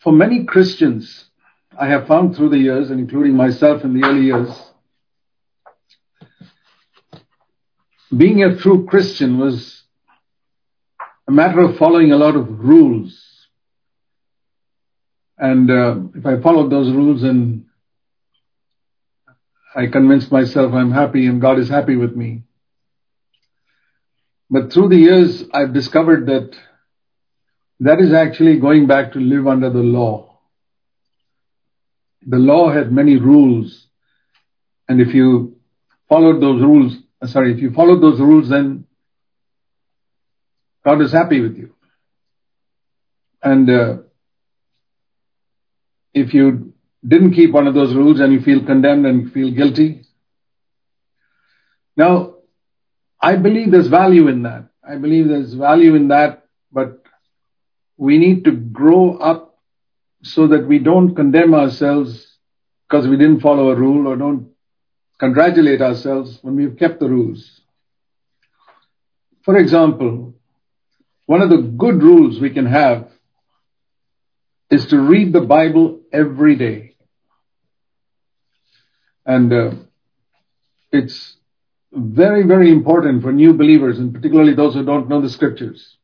For many Christians, I have found through the years, and including myself in the early years, being a true Christian was a matter of following a lot of rules. And uh, if I followed those rules and I convinced myself I'm happy and God is happy with me. But through the years, I've discovered that that is actually going back to live under the law. The law had many rules. And if you followed those rules, uh, sorry, if you followed those rules, then God is happy with you. And uh, if you didn't keep one of those rules and you feel condemned and feel guilty. Now, I believe there's value in that. I believe there's value in that, but we need to grow up so that we don't condemn ourselves because we didn't follow a rule or don't congratulate ourselves when we've kept the rules. For example, one of the good rules we can have is to read the Bible every day. And uh, it's very, very important for new believers, and particularly those who don't know the scriptures,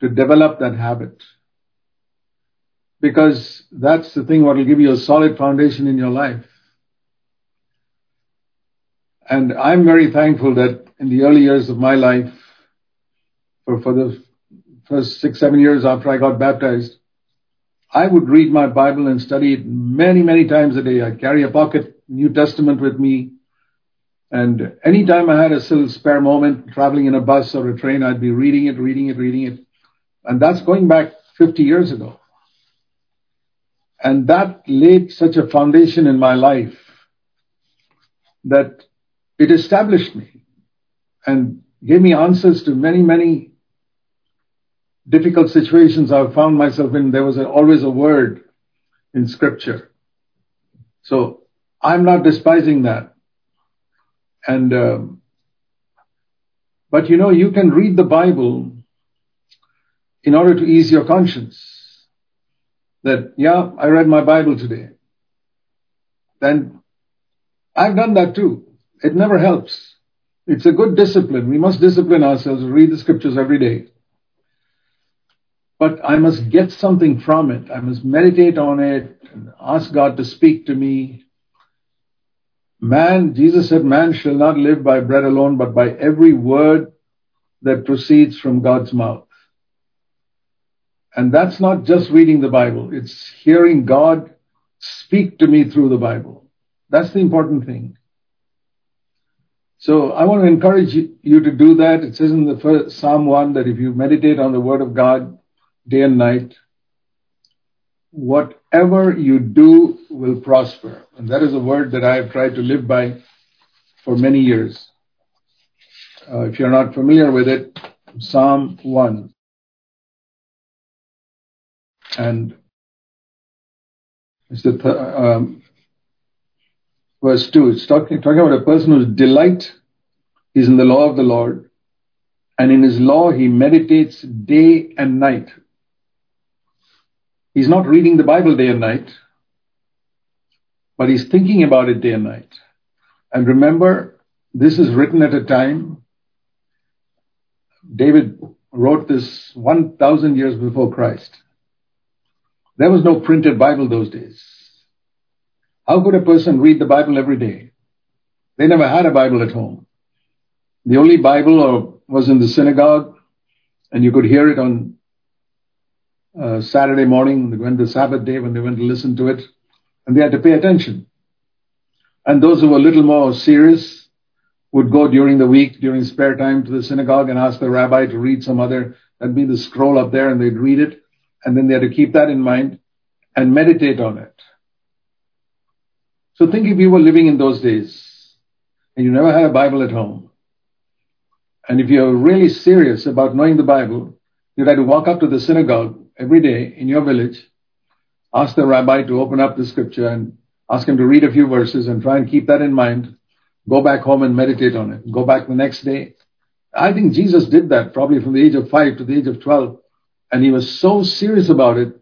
to develop that habit. Because that's the thing what will give you a solid foundation in your life. And I'm very thankful that in the early years of my life, for, for the first six, seven years after I got baptized, I would read my Bible and study it many, many times a day. I'd carry a pocket New Testament with me. And anytime I had a little spare moment traveling in a bus or a train, I'd be reading it, reading it, reading it. And that's going back 50 years ago. And that laid such a foundation in my life that it established me and gave me answers to many, many difficult situations I've found myself in, there was a, always a word in scripture. So I'm not despising that. And, um, but you know, you can read the Bible in order to ease your conscience. That, yeah, I read my Bible today. Then I've done that too. It never helps. It's a good discipline. We must discipline ourselves to read the scriptures every day but I must get something from it. I must meditate on it and ask God to speak to me. Man, Jesus said, man shall not live by bread alone, but by every word that proceeds from God's mouth. And that's not just reading the Bible. It's hearing God speak to me through the Bible. That's the important thing. So I want to encourage you to do that. It says in the first, Psalm 1 that if you meditate on the word of God, day and night. Whatever you do will prosper. And that is a word that I have tried to live by for many years. Uh, if you're not familiar with it, Psalm 1. And it's the th- um, verse 2. It's talking, talking about a person whose delight is in the law of the Lord, and in his law he meditates day and night. He's not reading the Bible day and night, but he's thinking about it day and night. And remember, this is written at a time, David wrote this 1,000 years before Christ. There was no printed Bible those days. How could a person read the Bible every day? They never had a Bible at home. The only Bible was in the synagogue, and you could hear it on uh, Saturday morning, when the Sabbath day, when they went to listen to it, and they had to pay attention. And those who were a little more serious would go during the week, during spare time to the synagogue and ask the rabbi to read some other, that'd be the scroll up there and they'd read it. And then they had to keep that in mind and meditate on it. So think if you were living in those days and you never had a Bible at home. And if you're really serious about knowing the Bible, you'd have to walk up to the synagogue every day in your village, ask the rabbi to open up the scripture and ask him to read a few verses and try and keep that in mind. Go back home and meditate on it. Go back the next day. I think Jesus did that probably from the age of five to the age of 12. And he was so serious about it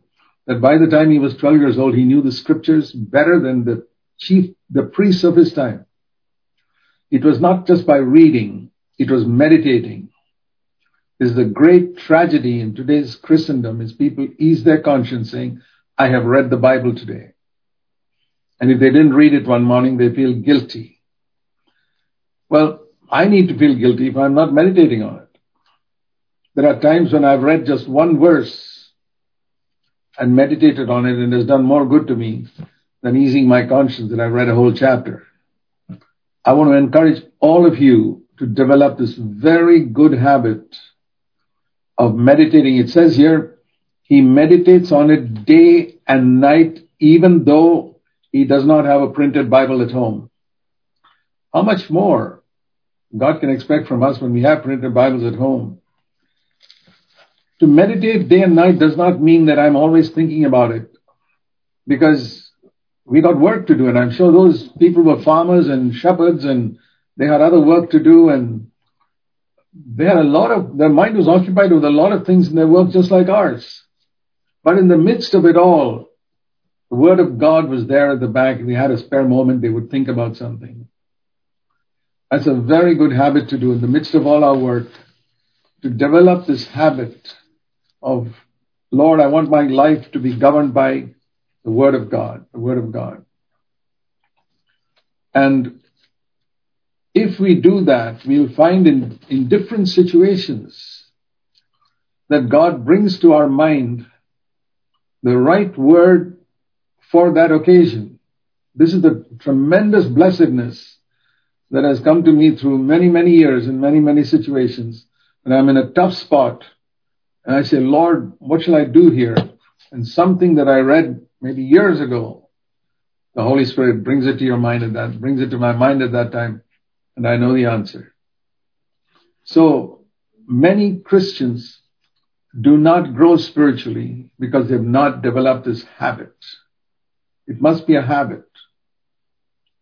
that by the time he was 12 years old, he knew the scriptures better than the chief, the priests of his time. It was not just by reading, it was meditating. This is a great tragedy in today's Christendom is people ease their conscience saying, I have read the Bible today. And if they didn't read it one morning, they feel guilty. Well, I need to feel guilty if I'm not meditating on it. There are times when I've read just one verse and meditated on it and has done more good to me than easing my conscience that I've read a whole chapter. I want to encourage all of you to develop this very good habit of meditating. It says here, he meditates on it day and night, even though he does not have a printed Bible at home. How much more God can expect from us when we have printed Bibles at home? To meditate day and night does not mean that I'm always thinking about it because we got work to do and I'm sure those people were farmers and shepherds and they had other work to do and they had a lot of, their mind was occupied with a lot of things in their work just like ours. But in the midst of it all, the Word of God was there at the back. If they had a spare moment, they would think about something. That's a very good habit to do in the midst of all our work, to develop this habit of, Lord, I want my life to be governed by the Word of God, the Word of God. And if we do that, we'll find in, in different situations that God brings to our mind the right word for that occasion. This is the tremendous blessedness that has come to me through many, many years in many, many situations. And I'm in a tough spot. And I say, Lord, what shall I do here? And something that I read maybe years ago, the Holy Spirit brings it to your mind at that, brings it to my mind at that time. And I know the answer. So many Christians do not grow spiritually because they've not developed this habit. It must be a habit.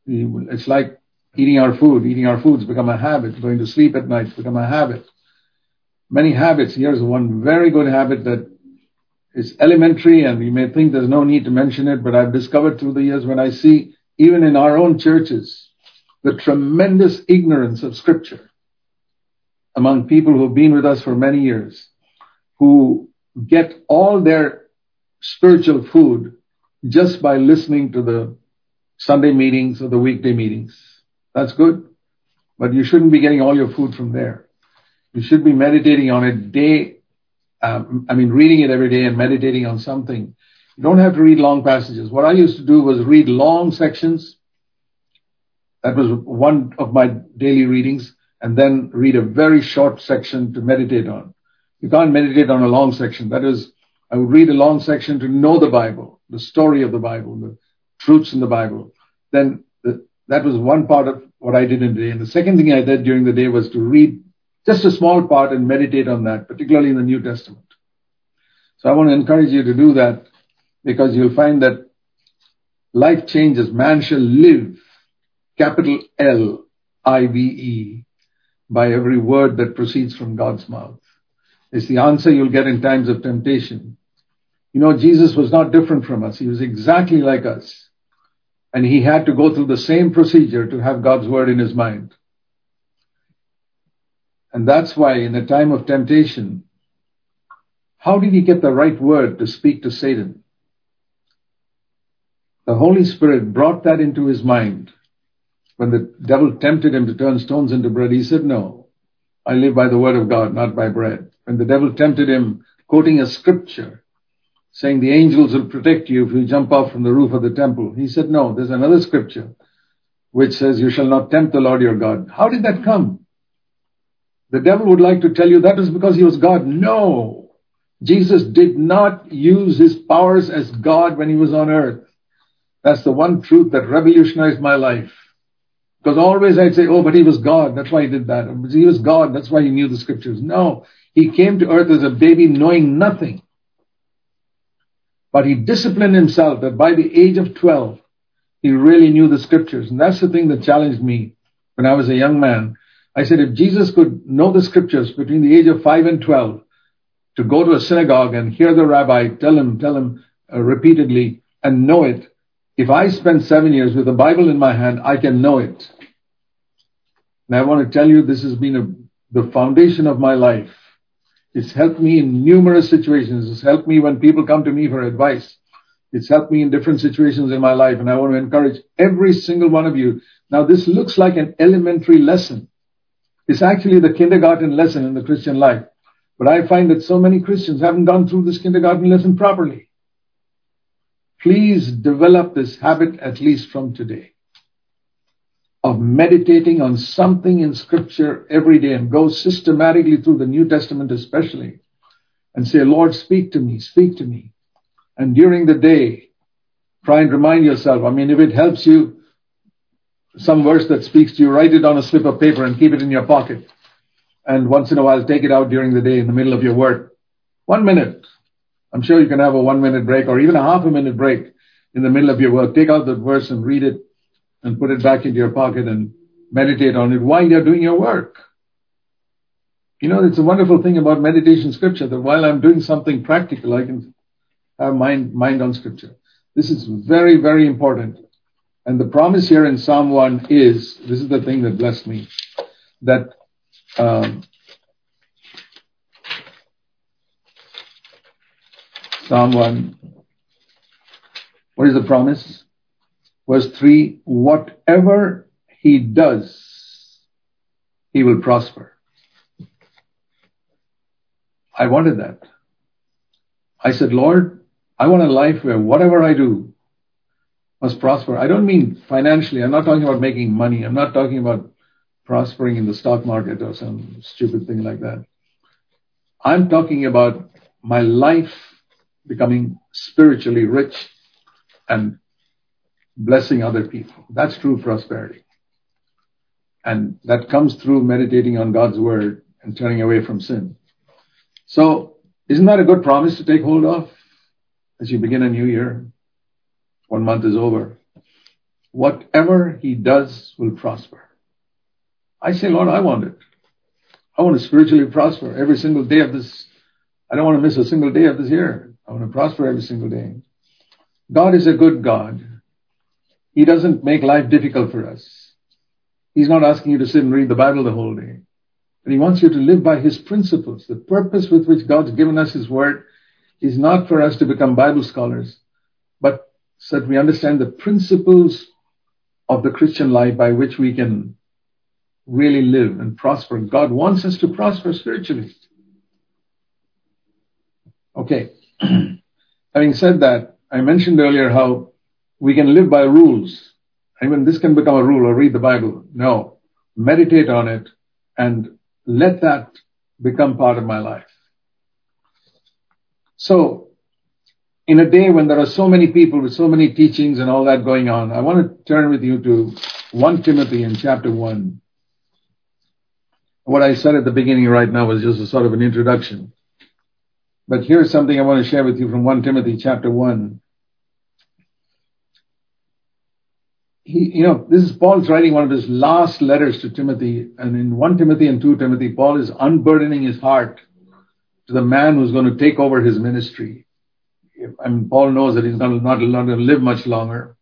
It's like eating our food. Eating our foods become a habit. Going to sleep at night become a habit. Many habits. Here's one very good habit that is elementary and you may think there's no need to mention it, but I've discovered through the years when I see even in our own churches, the tremendous ignorance of scripture among people who have been with us for many years, who get all their spiritual food just by listening to the Sunday meetings or the weekday meetings. That's good. But you shouldn't be getting all your food from there. You should be meditating on it day, um, I mean, reading it every day and meditating on something. You don't have to read long passages. What I used to do was read long sections. That was one of my daily readings and then read a very short section to meditate on. You can't meditate on a long section. That is, I would read a long section to know the Bible, the story of the Bible, the truths in the Bible. Then the, that was one part of what I did in the day. And the second thing I did during the day was to read just a small part and meditate on that, particularly in the New Testament. So I want to encourage you to do that because you'll find that life changes. Man shall live, capital L I V E, by every word that proceeds from God's mouth. It's the answer you'll get in times of temptation. You know, Jesus was not different from us. He was exactly like us. And he had to go through the same procedure to have God's word in his mind. And that's why in the time of temptation, how did he get the right word to speak to Satan? The Holy Spirit brought that into his mind. When the devil tempted him to turn stones into bread, he said, no, I live by the word of God, not by bread. When the devil tempted him, quoting a scripture, saying the angels will protect you if you jump off from the roof of the temple, he said, no, there's another scripture which says you shall not tempt the Lord your God. How did that come? The devil would like to tell you that is because he was God. No. Jesus did not use his powers as God when he was on earth. That's the one truth that revolutionized my life. Because always I'd say, oh, but he was God. That's why he did that. He was God. That's why he knew the scriptures. No. He came to earth as a baby knowing nothing. But he disciplined himself that by the age of 12, he really knew the scriptures. And that's the thing that challenged me when I was a young man. I said, if Jesus could know the scriptures between the age of 5 and 12, to go to a synagogue and hear the rabbi tell him, tell him, uh, repeatedly and know it. If I spend seven years with the Bible in my hand, I can know it. And I want to tell you, this has been a, the foundation of my life. It's helped me in numerous situations. It's helped me when people come to me for advice. It's helped me in different situations in my life. And I want to encourage every single one of you. Now, this looks like an elementary lesson. It's actually the kindergarten lesson in the Christian life. But I find that so many Christians haven't gone through this kindergarten lesson properly. Please develop this habit at least from today of meditating on something in scripture every day and go systematically through the New Testament especially and say, Lord, speak to me, speak to me. And during the day, try and remind yourself. I mean, if it helps you, some verse that speaks to you, write it on a slip of paper and keep it in your pocket. And once in a while, take it out during the day in the middle of your work. One minute. I'm sure you can have a one minute break or even a half a minute break in the middle of your work. Take out that verse and read it and put it back into your pocket and meditate on it while you're doing your work. You know, it's a wonderful thing about meditation scripture that while I'm doing something practical, I can have mind, mind on scripture. This is very, very important. And the promise here in Psalm 1 is, this is the thing that blessed me, that um, Psalm 1, what is the promise? Verse 3 Whatever he does, he will prosper. I wanted that. I said, Lord, I want a life where whatever I do must prosper. I don't mean financially. I'm not talking about making money. I'm not talking about prospering in the stock market or some stupid thing like that. I'm talking about my life becoming spiritually rich and blessing other people. That's true prosperity. And that comes through meditating on God's word and turning away from sin. So, isn't that a good promise to take hold of as you begin a new year? One month is over. Whatever he does will prosper. I say, Lord, I want it. I want to spiritually prosper every single day of this. I don't want to miss a single day of this year. I want to prosper every single day. God is a good God. He doesn't make life difficult for us. He's not asking you to sit and read the Bible the whole day. But He wants you to live by His principles. The purpose with which God's given us His Word is not for us to become Bible scholars, but so that we understand the principles of the Christian life by which we can really live and prosper. God wants us to prosper spiritually. Okay. Having said that, I mentioned earlier how we can live by rules. Even this can become a rule or read the Bible. No. Meditate on it and let that become part of my life. So, in a day when there are so many people with so many teachings and all that going on, I want to turn with you to 1 Timothy in chapter 1. What I said at the beginning right now was just a sort of an introduction. But here's something I want to share with you from 1 Timothy chapter 1. he, you know, this is Paul's writing one of his last letters to Timothy, and in 1 Timothy and 2 Timothy, Paul is unburdening his heart to the man who's going to take over his ministry. Mean, Paul knows that he's not, not going to live much longer.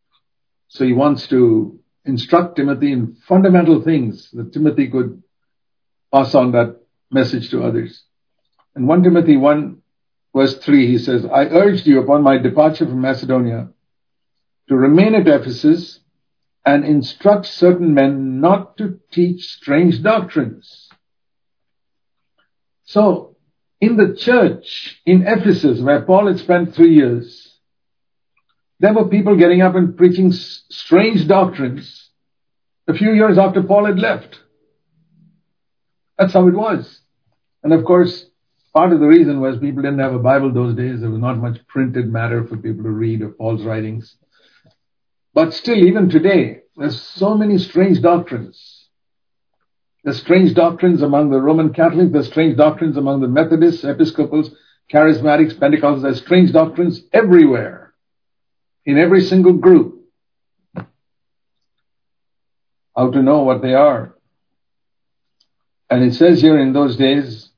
So he wants to instruct Timothy in fundamental things that Timothy could pass on that message to others. In 1 Timothy 1 verse 3, he says, I urged you upon my departure from Macedonia to remain at Ephesus and instruct certain men not to teach strange doctrines. So, in the church in Ephesus, where Paul had spent three years, there were people getting up and preaching strange doctrines a few years after Paul had left. That's how it was. And of course, part of the reason was people didn't have a Bible those days. There was not much printed matter for people to read of Paul's writings. But still, even today, there's so many strange doctrines. There's strange doctrines among the Roman Catholics, there's strange doctrines among the Methodists, Episcopals, Charismatics, Pentecostals, there's strange doctrines everywhere, in every single group. How to know what they are. And it says here in those days,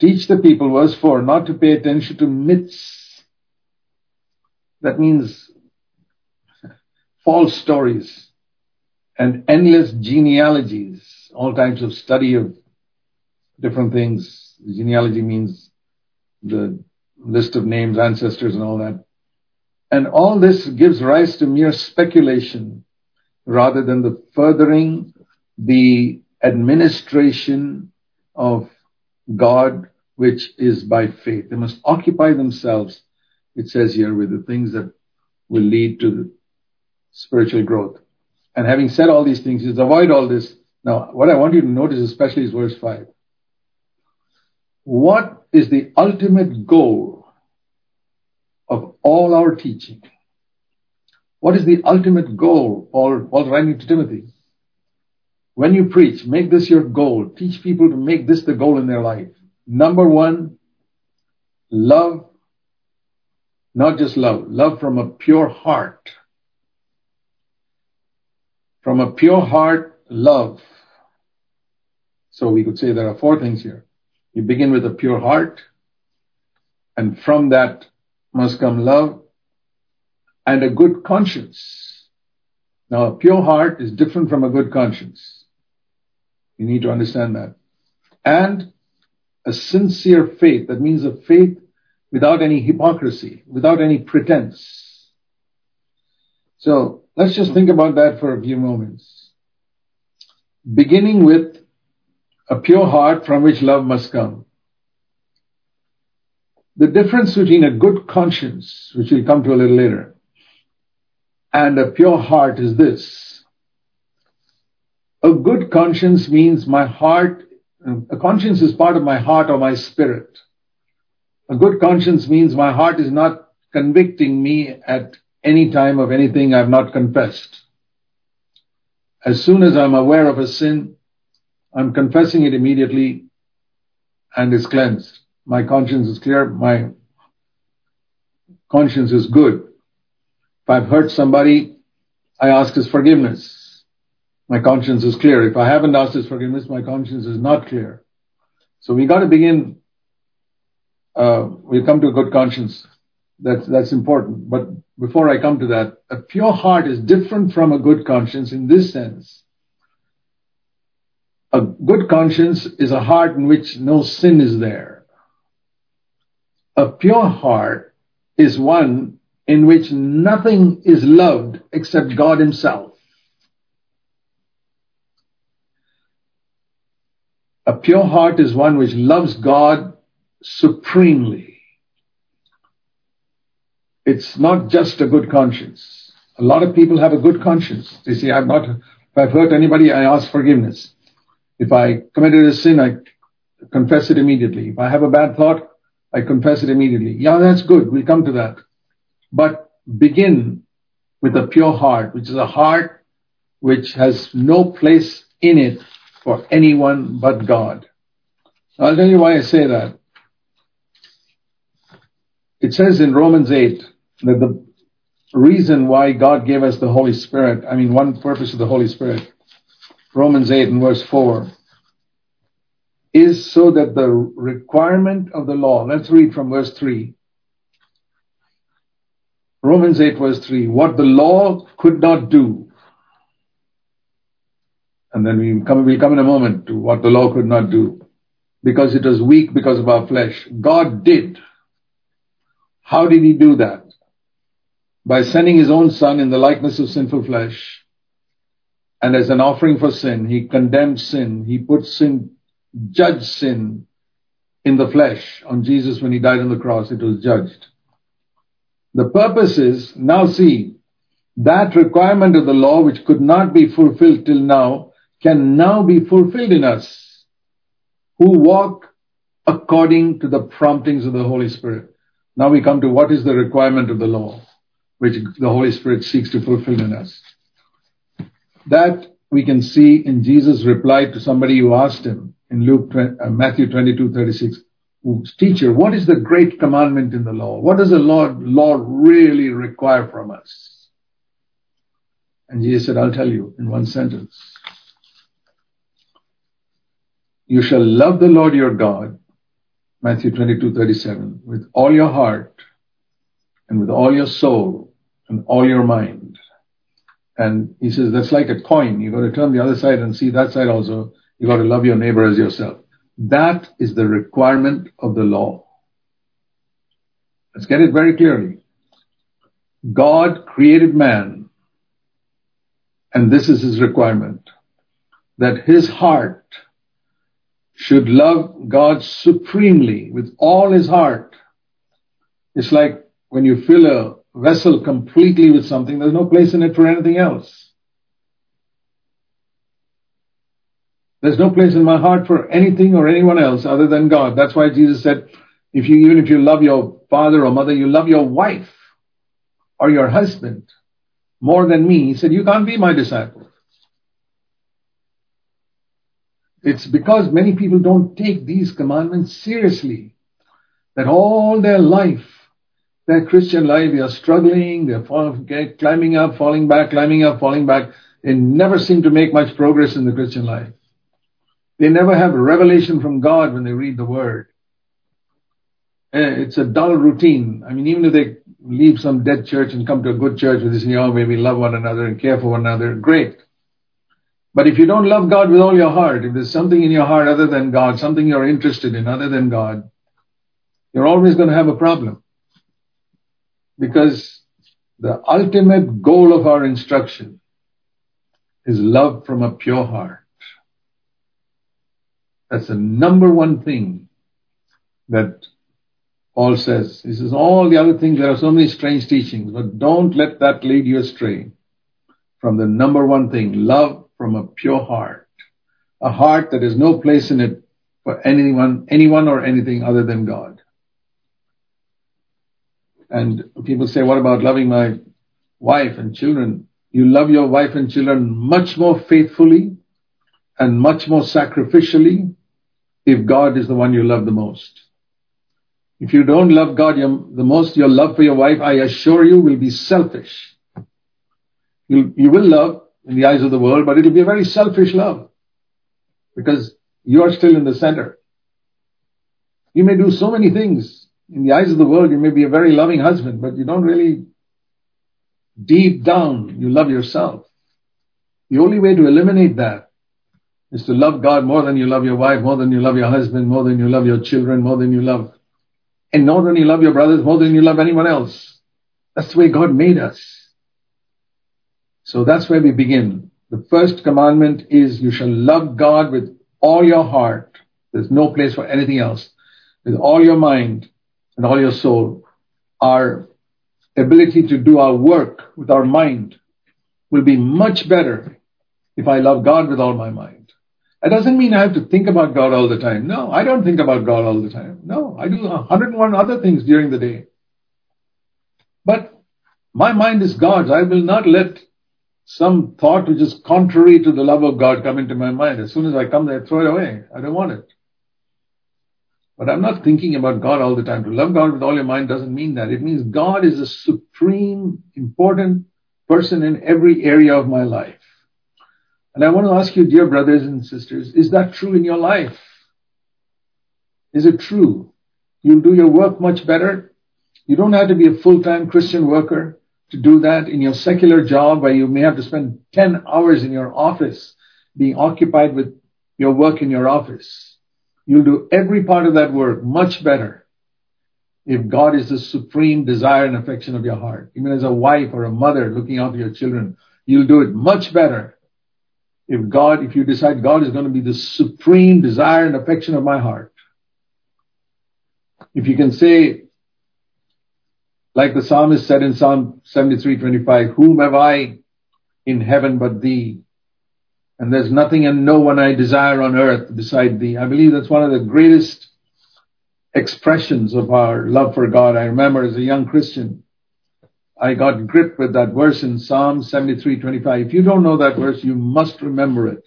teach the people, verse 4, not to pay attention to myths that means false stories and endless genealogies, all types of study of different things. Genealogy means the list of names, ancestors, and all that. And all this gives rise to mere speculation rather than the furthering the administration of God, which is by faith. They must occupy themselves, it says here, with the things that will lead to spiritual growth. And having said all these things, is avoid all this. Now, what I want you to notice especially is verse 5. What is the ultimate goal of all our teaching? What is the ultimate goal? Paul, Paul writing to Timothy. When you preach, make this your goal. Teach people to make this the goal in their life. Number one, love, not just love, love from a pure heart. From a pure heart, love. So we could say there are four things here. You begin with a pure heart, and from that must come love and a good conscience. Now, a pure heart is different from a good conscience. You need to understand that. And a sincere faith. That means a faith without any hypocrisy, without any pretense. So let's just think about that for a few moments. Beginning with a pure heart from which love must come. The difference between a good conscience, which we'll come to a little later, and a pure heart is this. A good conscience means my heart, a conscience is part of my heart or my spirit. A good conscience means my heart is not convicting me at any time of anything I've not confessed. As soon as I'm aware of a sin, I'm confessing it immediately and it's cleansed. My conscience is clear. My conscience is good. If I've hurt somebody, I ask his forgiveness. My conscience is clear. If I haven't asked his forgiveness, my conscience is not clear. So we got to begin. Uh, we come to a good conscience. That's that's important. But before I come to that, a pure heart is different from a good conscience in this sense. A good conscience is a heart in which no sin is there. A pure heart is one in which nothing is loved except God Himself. A pure heart is one which loves God supremely. It's not just a good conscience. A lot of people have a good conscience. They say, I've not, if I've hurt anybody, I ask forgiveness. If I committed a sin, I confess it immediately. If I have a bad thought, I confess it immediately. Yeah, that's good. We'll come to that but begin with a pure heart, which is a heart which has no place in it for anyone but God. I'll tell you why I say that. It says in Romans 8 that the reason why God gave us the Holy Spirit, I mean, one purpose of the Holy Spirit, Romans 8 and verse 4, is so that the requirement of the law, let's read from verse 3, Romans 8 verse 3, what the law could not do. And then we come, we'll come in a moment to what the law could not do. Because it was weak because of our flesh. God did. How did he do that? By sending his own son in the likeness of sinful flesh. And as an offering for sin, he condemned sin. He put sin, judged sin in the flesh on Jesus when he died on the cross. It was judged. The purpose is, now see, that requirement of the law which could not be fulfilled till now can now be fulfilled in us who walk according to the promptings of the Holy Spirit. Now we come to what is the requirement of the law which the Holy Spirit seeks to fulfill in us. That we can see in Jesus' reply to somebody who asked him in Luke, uh, Matthew 22, 36 teacher, what is the great commandment in the law? What does the Lord, law really require from us? And Jesus said, I'll tell you in one sentence. You shall love the Lord your God, Matthew 22, 37, with all your heart and with all your soul and all your mind. And he says that's like a coin. You got to turn the other side and see that side also. You got to love your neighbor as yourself. That is the requirement of the law. Let's get it very clearly. God created man, and this is his requirement, that his heart should love God supremely with all his heart. It's like when you fill a vessel completely with something, there's no place in it for anything else. There's no place in my heart for anything or anyone else other than God. That's why Jesus said, if you, even if you love your father or mother, you love your wife or your husband more than me. He said, you can't be my disciple. It's because many people don't take these commandments seriously that all their life, their Christian life, they are struggling, they're fall, climbing up, falling back, climbing up, falling back. They never seem to make much progress in the Christian life. They never have revelation from God when they read the Word. Eh, it's a dull routine. I mean, even if they leave some dead church and come to a good church with this, you know, maybe love one another and care for one another, great. But if you don't love God with all your heart, if there's something in your heart other than God, something you're interested in other than God, you're always going to have a problem. Because the ultimate goal of our instruction is love from a pure heart. That's the number one thing that Paul says. He says, all the other things, there are so many strange teachings, but don't let that lead you astray from the number one thing, love from a pure heart. A heart that has no place in it for anyone, anyone or anything other than God. And people say, what about loving my wife and children? You love your wife and children much more faithfully and much more sacrificially if God is the one you love the most. If you don't love God the most, your love for your wife, I assure you, will be selfish. You, you will love in the eyes of the world, but it'll be a very selfish love because you are still in the center. You may do so many things in the eyes of the world. You may be a very loving husband, but you don't really deep down, you love yourself. The only way to eliminate that is to love God more than you love your wife, more than you love your husband, more than you love your children, more than you love, and more than you love your brothers, more than you love anyone else. That's the way God made us. So that's where we begin. The first commandment is you shall love God with all your heart. There's no place for anything else. With all your mind and all your soul. Our ability to do our work with our mind will be much better if I love God with all my mind. That doesn't mean I have to think about God all the time. No, I don't think about God all the time. No, I do 101 other things during the day. But my mind is God's. I will not let some thought which is contrary to the love of God come into my mind. As soon as I come there, throw it away. I don't want it. But I'm not thinking about God all the time. To love God with all your mind doesn't mean that. It means God is a supreme, important person in every area of my life. And I want to ask you, dear brothers and sisters, is that true in your life? Is it true? You'll do your work much better. You don't have to be a full-time Christian worker to do that in your secular job where you may have to spend 10 hours in your office being occupied with your work in your office. You'll do every part of that work much better if God is the supreme desire and affection of your heart. Even as a wife or a mother looking after your children, you'll do it much better if God, if you decide God is going to be the supreme desire and affection of my heart, if you can say, like the psalmist said in Psalm 73:25, whom have I in heaven but thee? And there's nothing and no one I desire on earth beside thee. I believe that's one of the greatest expressions of our love for God. I remember as a young Christian, I got gripped with that verse in Psalm 73:25. If you don't know that verse, you must remember it.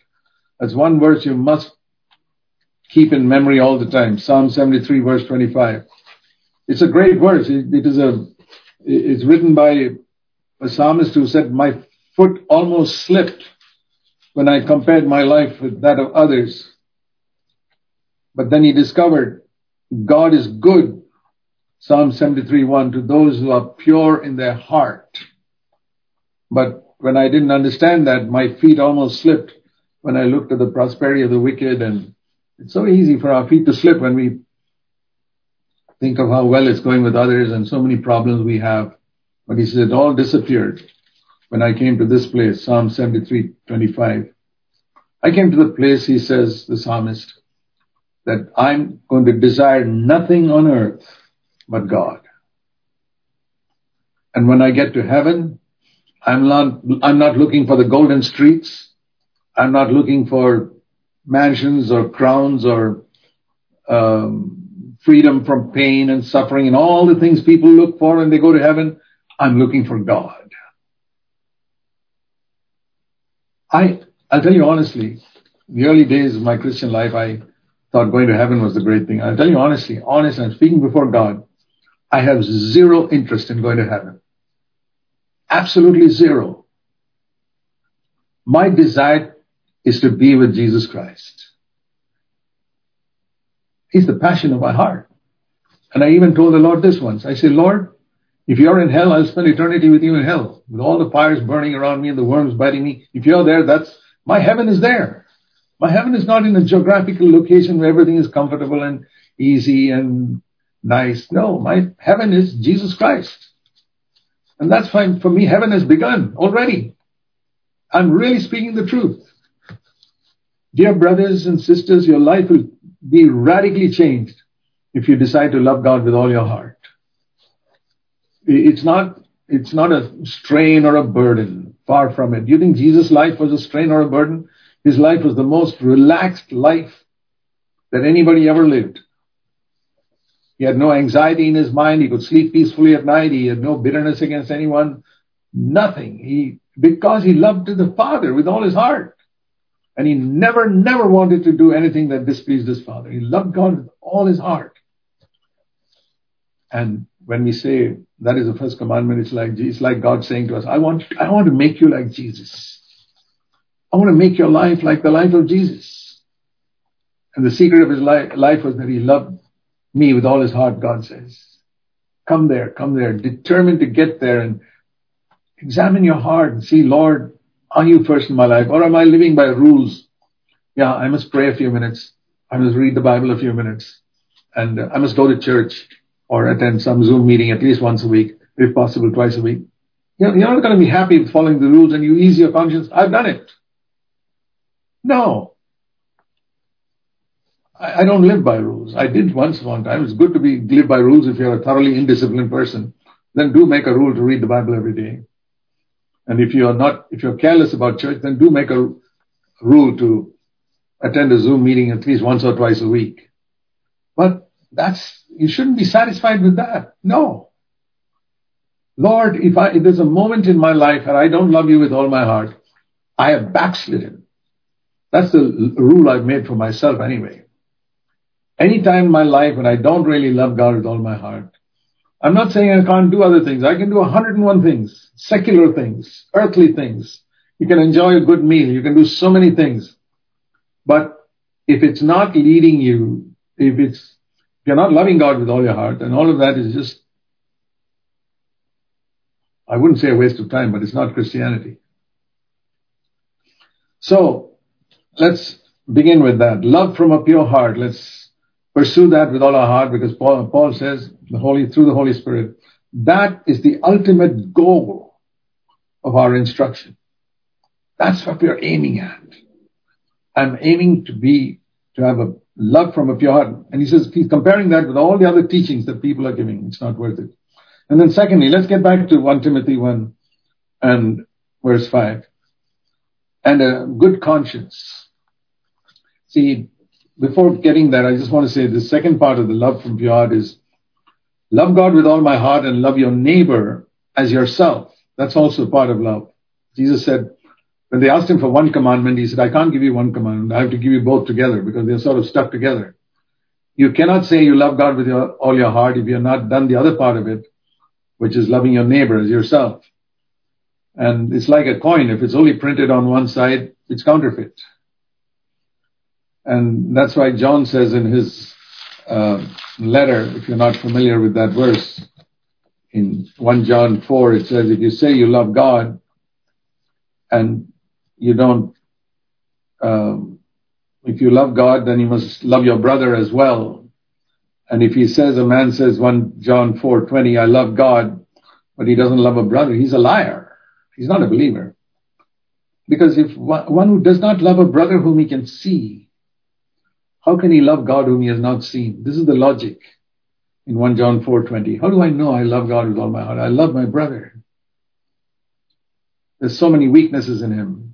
That's one verse you must keep in memory all the time. Psalm 73 verse 25. It's a great verse. it is a, it's written by a psalmist who said, my foot almost slipped when I compared my life with that of others. But then he discovered God is good Psalm 73 1 to those who are pure in their heart. But when I didn't understand that, my feet almost slipped when I looked at the prosperity of the wicked. And it's so easy for our feet to slip when we think of how well it's going with others and so many problems we have. But he said it all disappeared when I came to this place, Psalm 73 25. I came to the place, he says, the psalmist, that I'm going to desire nothing on earth but God. And when I get to heaven, I'm not, I'm not looking for the golden streets. I'm not looking for mansions or crowns or um, freedom from pain and suffering and all the things people look for when they go to heaven. I'm looking for God. I, I'll tell you honestly, the early days of my Christian life, I thought going to heaven was the great thing. I'll tell you honestly, honest, I'm speaking before God. I have zero interest in going to heaven. Absolutely zero. My desire is to be with Jesus Christ. He's the passion of my heart. And I even told the Lord this once. I said, Lord, if you're in hell, I'll spend eternity with you in hell, with all the fires burning around me and the worms biting me. If you're there, that's my heaven is there. My heaven is not in a geographical location where everything is comfortable and easy and nice. No, my heaven is Jesus Christ. And that's fine. For me, heaven has begun already. I'm really speaking the truth. Dear brothers and sisters, your life will be radically changed if you decide to love God with all your heart. It's not, it's not a strain or a burden. Far from it. Do you think Jesus' life was a strain or a burden? His life was the most relaxed life that anybody ever lived. He had no anxiety in his mind. He could sleep peacefully at night. He had no bitterness against anyone. Nothing. He, because he loved the Father with all his heart. And he never, never wanted to do anything that displeased his Father. He loved God with all his heart. And when we say that is the first commandment, it's like, it's like God saying to us, I want, I want to make you like Jesus. I want to make your life like the life of Jesus. And the secret of his life was that he loved me with all his heart, God says. Come there, come there, determined to get there and examine your heart and see, Lord, are you first in my life or am I living by rules? Yeah, I must pray a few minutes. I must read the Bible a few minutes and uh, I must go to church or attend some Zoom meeting at least once a week, if possible twice a week. You know, you're not going to be happy with following the rules and you ease your conscience. I've done it. No. I, I don't live by rules. I did once one time. It's good to be live by rules if you're a thoroughly indisciplined person. Then do make a rule to read the Bible every day. And if you are not, if you're careless about church, then do make a rule to attend a Zoom meeting at least once or twice a week. But that's, you shouldn't be satisfied with that. No. Lord, if I, if there's a moment in my life and I don't love you with all my heart, I have backslidden. That's the rule I've made for myself anyway. Anytime in my life when I don't really love God with all my heart, I'm not saying I can't do other things. I can do 101 things, secular things, earthly things. You can enjoy a good meal. You can do so many things. But if it's not leading you, if it's, you're not loving God with all your heart, and all of that is just, I wouldn't say a waste of time, but it's not Christianity. So, let's begin with that. Love from a pure heart. Let's pursue that with all our heart because Paul, Paul says the Holy, through the Holy Spirit, that is the ultimate goal of our instruction. That's what we're aiming at. I'm aiming to be, to have a love from a pure heart. And he says, he's comparing that with all the other teachings that people are giving. It's not worth it. And then secondly, let's get back to 1 Timothy 1 and verse 5. And a good conscience. See, before getting there, I just want to say the second part of the love from pure is love God with all my heart and love your neighbor as yourself. That's also part of love. Jesus said, when they asked him for one commandment, he said, I can't give you one commandment. I have to give you both together because they're sort of stuck together. You cannot say you love God with your, all your heart if you have not done the other part of it, which is loving your neighbor as yourself. And it's like a coin. If it's only printed on one side, it's counterfeit. And that's why John says in his uh, letter, if you're not familiar with that verse, in 1 John 4, it says, if you say you love God and you don't, um, if you love God, then you must love your brother as well. And if he says, a man says 1 John 4, 20, I love God, but he doesn't love a brother, he's a liar. He's not a believer. Because if one who does not love a brother whom he can see, how can he love God whom he has not seen? This is the logic in 1 John 4:20. How do I know I love God with all my heart? I love my brother. There's so many weaknesses in him,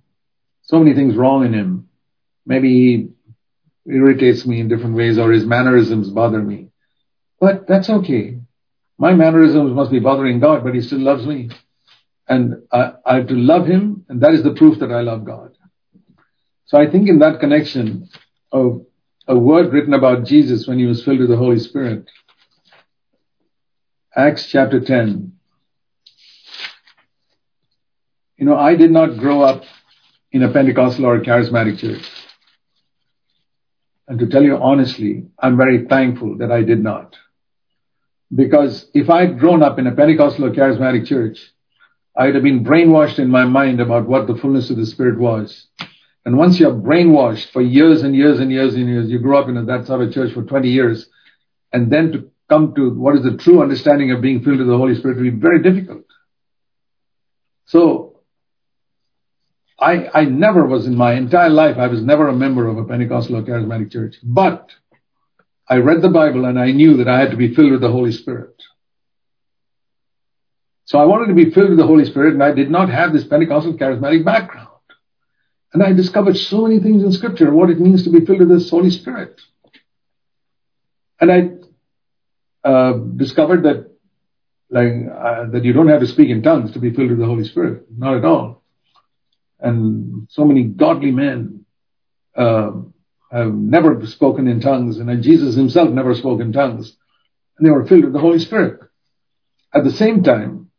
so many things wrong in him. Maybe he irritates me in different ways or his mannerisms bother me. But that's okay. My mannerisms must be bothering God, but he still loves me. And I, I have to love him, and that is the proof that I love God. So I think in that connection of a word written about Jesus when he was filled with the Holy Spirit. Acts chapter 10. You know, I did not grow up in a Pentecostal or a charismatic church. And to tell you honestly, I'm very thankful that I did not. Because if I'd grown up in a Pentecostal or charismatic church, I'd have been brainwashed in my mind about what the fullness of the Spirit was. And once you're brainwashed for years and years and years and years, you grow up in that sort of church for 20 years, and then to come to what is the true understanding of being filled with the Holy Spirit will be very difficult. So, I, I never was in my entire life, I was never a member of a Pentecostal or charismatic church. But I read the Bible and I knew that I had to be filled with the Holy Spirit. So I wanted to be filled with the Holy Spirit and I did not have this Pentecostal charismatic background. And I discovered so many things in scripture, what it means to be filled with this Holy Spirit. And I uh, discovered that like uh, that you don't have to speak in tongues to be filled with the Holy Spirit. Not at all. And so many godly men uh, have never spoken in tongues, and Jesus himself never spoke in tongues. And they were filled with the Holy Spirit. At the same time,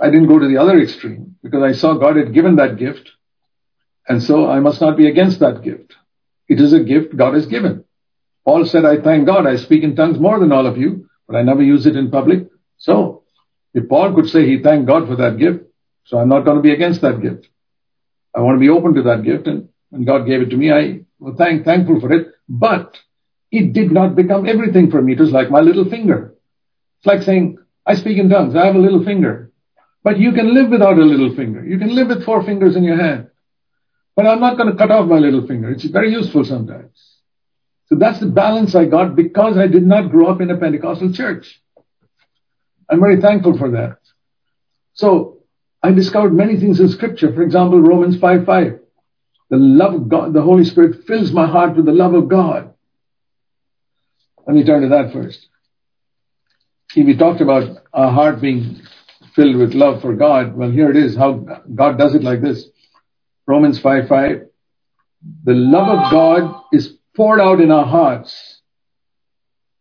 I didn't go to the other extreme because I saw God had given that gift and so I must not be against that gift. It is a gift God has given. Paul said, I thank God I speak in tongues more than all of you, but I never use it in public. So if Paul could say he thanked God for that gift, so I'm not going to be against that gift. I want to be open to that gift and when God gave it to me, I was thank, thankful for it, but it did not become everything for me. It was like my little finger. It's like saying, I speak in tongues. I have a little finger, but you can live without a little finger. You can live with four fingers in your hand. But I'm not going to cut off my little finger. It's very useful sometimes. So that's the balance I got because I did not grow up in a Pentecostal church. I'm very thankful for that. So I discovered many things in scripture. For example, Romans 5 5. The love of God, the Holy Spirit fills my heart with the love of God. Let me turn to that first. See, we talked about our heart being filled with love for God. Well, here it is how God does it like this. Romans 5 5. The love of God is poured out in our hearts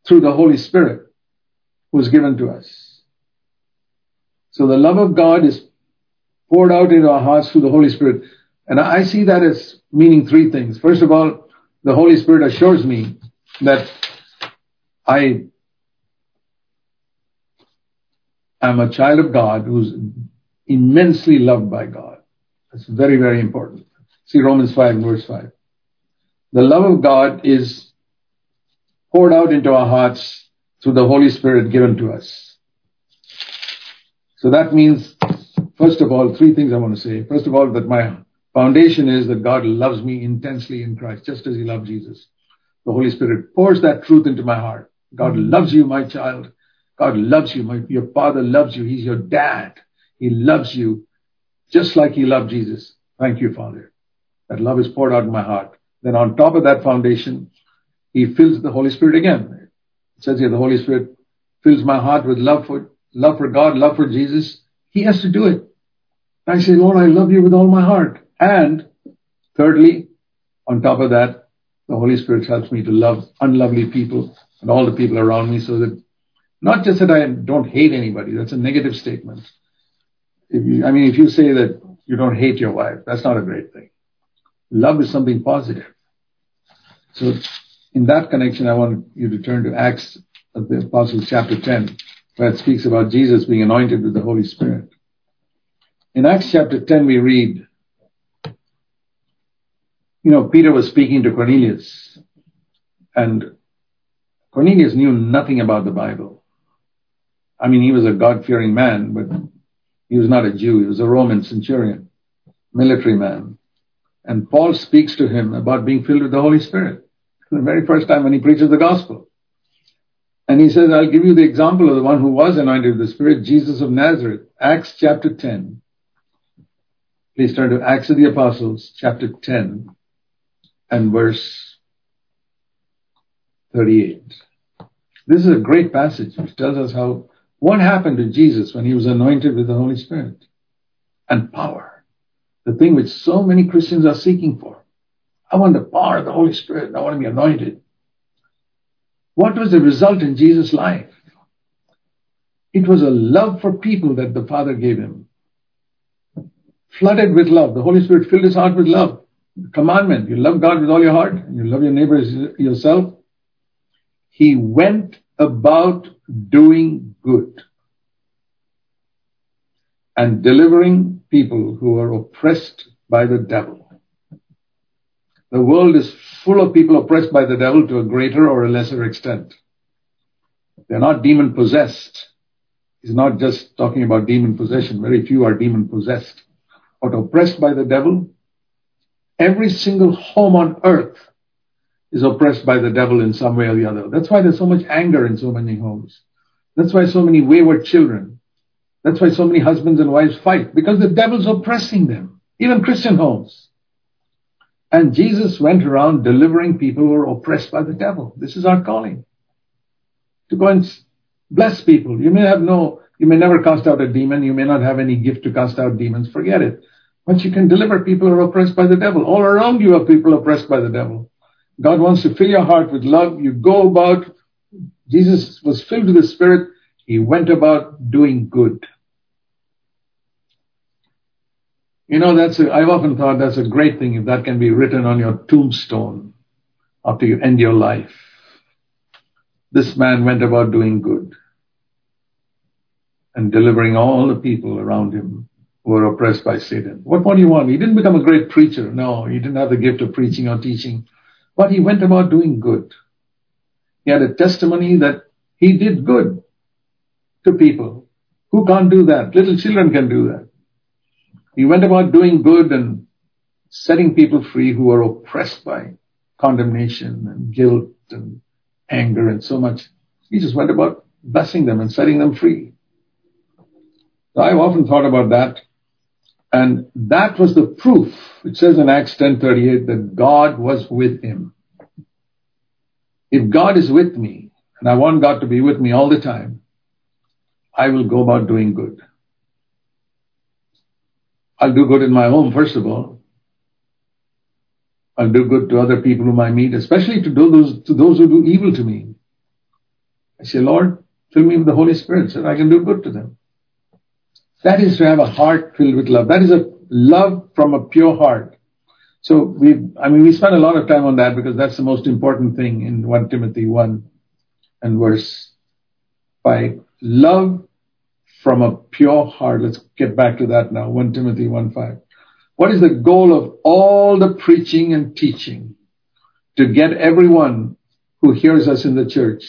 through the Holy Spirit who is given to us. So the love of God is poured out into our hearts through the Holy Spirit. And I see that as meaning three things. First of all, the Holy Spirit assures me that I am a child of God who's immensely loved by God. That's very, very important. See Romans 5 verse 5. The love of God is poured out into our hearts through the Holy Spirit given to us. So that means, first of all, three things I want to say. First of all, that my foundation is that God loves me intensely in Christ, just as He loved Jesus. The Holy Spirit pours that truth into my heart. God mm-hmm. loves you, my child. God loves you. My, your father loves you. He's your dad. He loves you just like he loved Jesus. Thank you, Father. That love is poured out in my heart. Then on top of that foundation, he fills the Holy Spirit again. It says here the Holy Spirit fills my heart with love for love for God, love for Jesus. He has to do it. I say, Lord, I love you with all my heart. And thirdly, on top of that, the Holy Spirit helps me to love unlovely people and all the people around me so that not just that I don't hate anybody, that's a negative statement. You, I mean, if you say that you don't hate your wife, that's not a great thing. Love is something positive. So in that connection, I want you to turn to Acts of the Apostles, chapter 10, it speaks about Jesus being anointed with the Holy Spirit. In Acts chapter 10, we read, you know, Peter was speaking to Cornelius, and Cornelius knew nothing about the Bible. I mean, he was a God fearing man, but he was not a Jew. He was a Roman centurion, military man. And Paul speaks to him about being filled with the Holy Spirit. The very first time when he preaches the gospel. And he says, I'll give you the example of the one who was anointed with the Spirit, Jesus of Nazareth. Acts chapter 10. Please turn to Acts of the Apostles, chapter 10 and verse 38. This is a great passage which tells us how what happened to Jesus when he was anointed with the Holy Spirit and power. The thing which so many Christians are seeking for. I want the power of the Holy Spirit. I want to be anointed. What was the result in Jesus' life? It was a love for people that the Father gave him. Flooded with love. The Holy Spirit filled his heart with love. The commandment, you love God with all your heart and you love your neighbor as yourself. He went about doing good and delivering people who are oppressed by the devil. The world is full of people oppressed by the devil to a greater or a lesser extent. They're not demon possessed. He's not just talking about demon possession. Very few are demon possessed. But oppressed by the devil, every single home on earth is oppressed by the devil in some way or the other. That's why there's so much anger in so many homes. That's why so many wayward children. That's why so many husbands and wives fight because the devil's oppressing them. Even Christian homes. And Jesus went around delivering people who were oppressed by the devil. This is our calling. To go and bless people. You may have no, you may never cast out a demon. You may not have any gift to cast out demons. Forget it. But you can deliver people who are oppressed by the devil. All around you are people oppressed by the devil. God wants to fill your heart with love. You go about, Jesus was filled with the Spirit. He went about doing good. You know, that's a, I've often thought that's a great thing if that can be written on your tombstone after you end your life. This man went about doing good and delivering all the people around him who were oppressed by Satan. What more do you want? He didn't become a great preacher. No, he didn't have the gift of preaching or teaching, but he went about doing good. He had a testimony that he did good to people. Who can't do that? Little children can do that. He went about doing good and setting people free who were oppressed by condemnation and guilt and anger and so much. He just went about blessing them and setting them free. So I've often thought about that. And that was the proof. It says in Acts 10:38 that God was with him. If God is with me, and I want God to be with me all the time, I will go about doing good. I'll do good in my home, first of all. I'll do good to other people whom I meet, especially to those, to those who do evil to me. I say, Lord, fill me with the Holy Spirit so that I can do good to them. That is to have a heart filled with love. That is a love from a pure heart. So we, I mean, we spend a lot of time on that because that's the most important thing in 1 Timothy 1 and verse 5. Love from a pure heart. Let's get back to that now. 1 Timothy 1 5. What is the goal of all the preaching and teaching? To get everyone who hears us in the church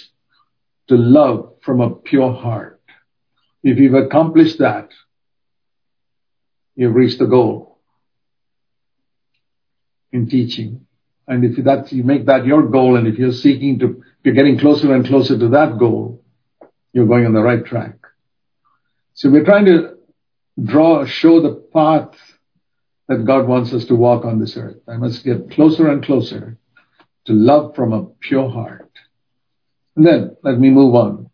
to love from a pure heart. If you've accomplished that, you've reached the goal in teaching. And if that, you make that your goal, and if you're seeking to, you're getting closer and closer to that goal, you're going on the right track. So we're trying to draw, show the path that God wants us to walk on this earth. I must get closer and closer to love from a pure heart. And then let me move on.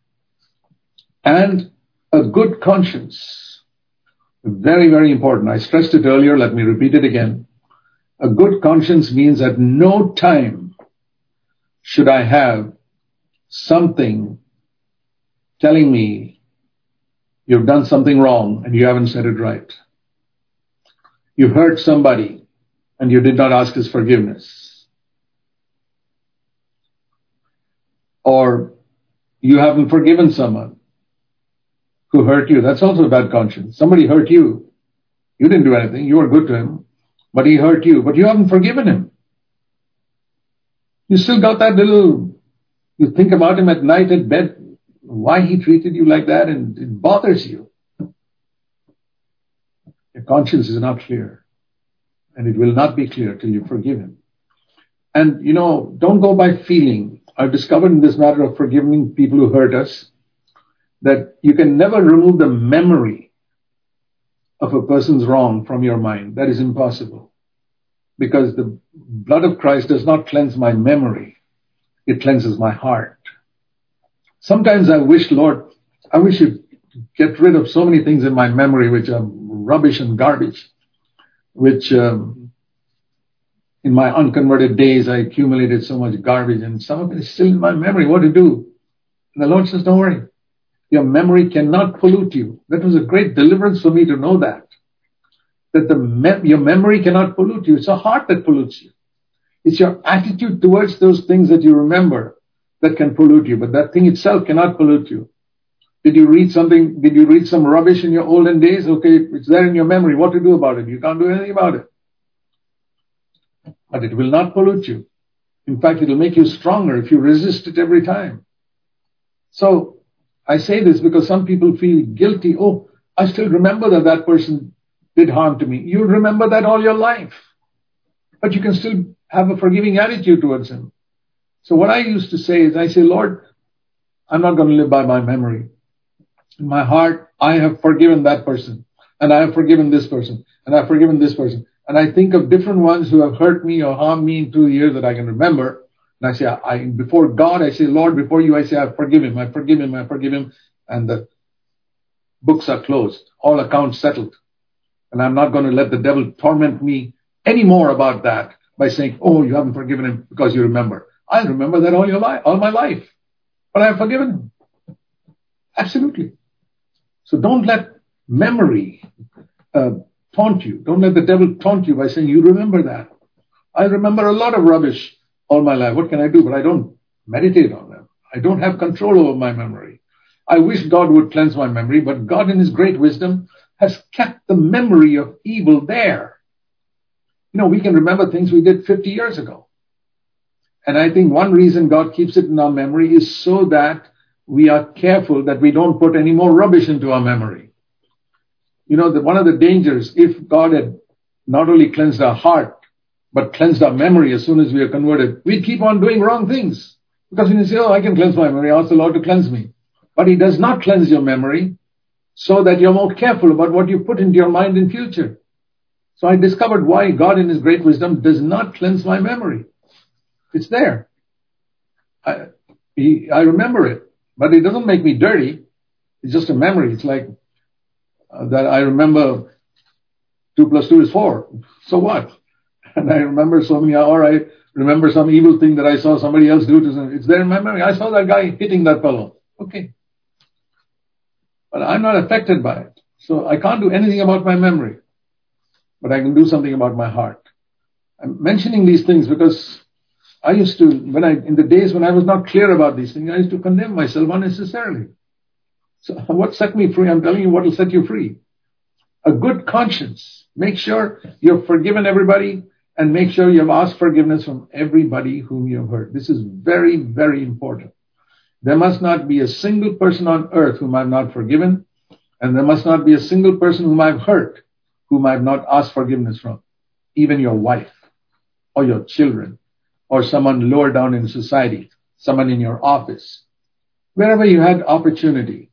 And a good conscience. Very, very important. I stressed it earlier. Let me repeat it again. A good conscience means at no time should I have something telling me You've done something wrong and you haven't said it right. You hurt somebody and you did not ask his forgiveness. or you haven't forgiven someone who hurt you. That's also a bad conscience. Somebody hurt you. You didn't do anything. You were good to him, but he hurt you, but you haven't forgiven him. You still got that little, you think about him at night at bed, why he treated you like that, and it bothers you. Your conscience is not clear, and it will not be clear till you forgive him. And, you know, don't go by feeling. I've discovered in this matter of forgiving people who hurt us that you can never remove the memory of a person's wrong from your mind. That is impossible. Because the blood of Christ does not cleanse my memory. It cleanses my heart. Sometimes I wish, Lord, I wish you'd get rid of so many things in my memory which are rubbish and garbage, which um, in my unconverted days I accumulated so much garbage and some of it is still in my memory. What to do? And the Lord says, don't worry. Your memory cannot pollute you. That was a great deliverance for me to know that. That the your memory cannot pollute you. It's a heart that pollutes you. It's your attitude towards those things that you remember that can pollute you, but that thing itself cannot pollute you. Did you read something? Did you read some rubbish in your olden days? Okay, it's there in your memory. What to do about it? You can't do anything about it. But it will not pollute you. In fact, it'll make you stronger if you resist it every time. So I say this because some people feel guilty. Oh, I still remember that that person did harm to me. You'll remember that all your life. But you can still have a forgiving attitude towards him. So what I used to say is I say, Lord, I'm not going to live by my memory. In my heart, I have forgiven that person. And I have forgiven this person. And I've forgiven this person. And I think of different ones who have hurt me or harmed me in two years that I can remember. And I say, I, before God, I say, Lord, before you, I say, I forgive him, I forgive him, I forgive him. And the books are closed, all accounts settled. And I'm not going to let the devil torment me anymore about that by saying, oh, you haven't forgiven him because you remember. I remember that all your life, all my life. But I have forgiven him. Absolutely. So don't let memory uh, taunt you. Don't let the devil taunt you by saying, you remember that. I remember a lot of rubbish all my life. What can I do? But I don't meditate on them. I don't have control over my memory. I wish God would cleanse my memory, but God in his great wisdom has kept the memory of evil there. You know, we can remember things we did 50 years ago. And I think one reason God keeps it in our memory is so that we are careful that we don't put any more rubbish into our memory. You know, the, one of the dangers, if God had not only cleansed our heart, but cleansed our memory as soon as we are converted, we'd keep on doing wrong things. Because when you say, oh, I can cleanse my memory, ask the Lord to cleanse me. But He does not cleanse your memory so that you're more careful about what you put into your mind in future. So I discovered why God in His great wisdom does not cleanse my memory. It's there. I, he, I remember it, but it doesn't make me dirty. It's just a memory. It's like uh, that I remember two plus two is four. So what? And I remember so many, or I remember some evil thing that I saw somebody else do it's there in my memory. I saw that guy hitting that fellow. Okay. But I'm not affected by it. So I can't do anything about my memory, but I can do something about my heart. I'm mentioning these things because I used to, when I, in the days when I was not clear about these things, I used to condemn myself unnecessarily. So what set me free? I'm telling you what will set you free. A good conscience. Make sure you've forgiven everybody and make sure you've asked forgiveness from everybody whom you've hurt. This is very, very important. There must not be a single person on earth whom I've not forgiven, and there must not be a single person whom I've hurt whom I've not asked forgiveness from. Even your wife or your children or someone lower down in society, someone in your office. Wherever you had opportunity,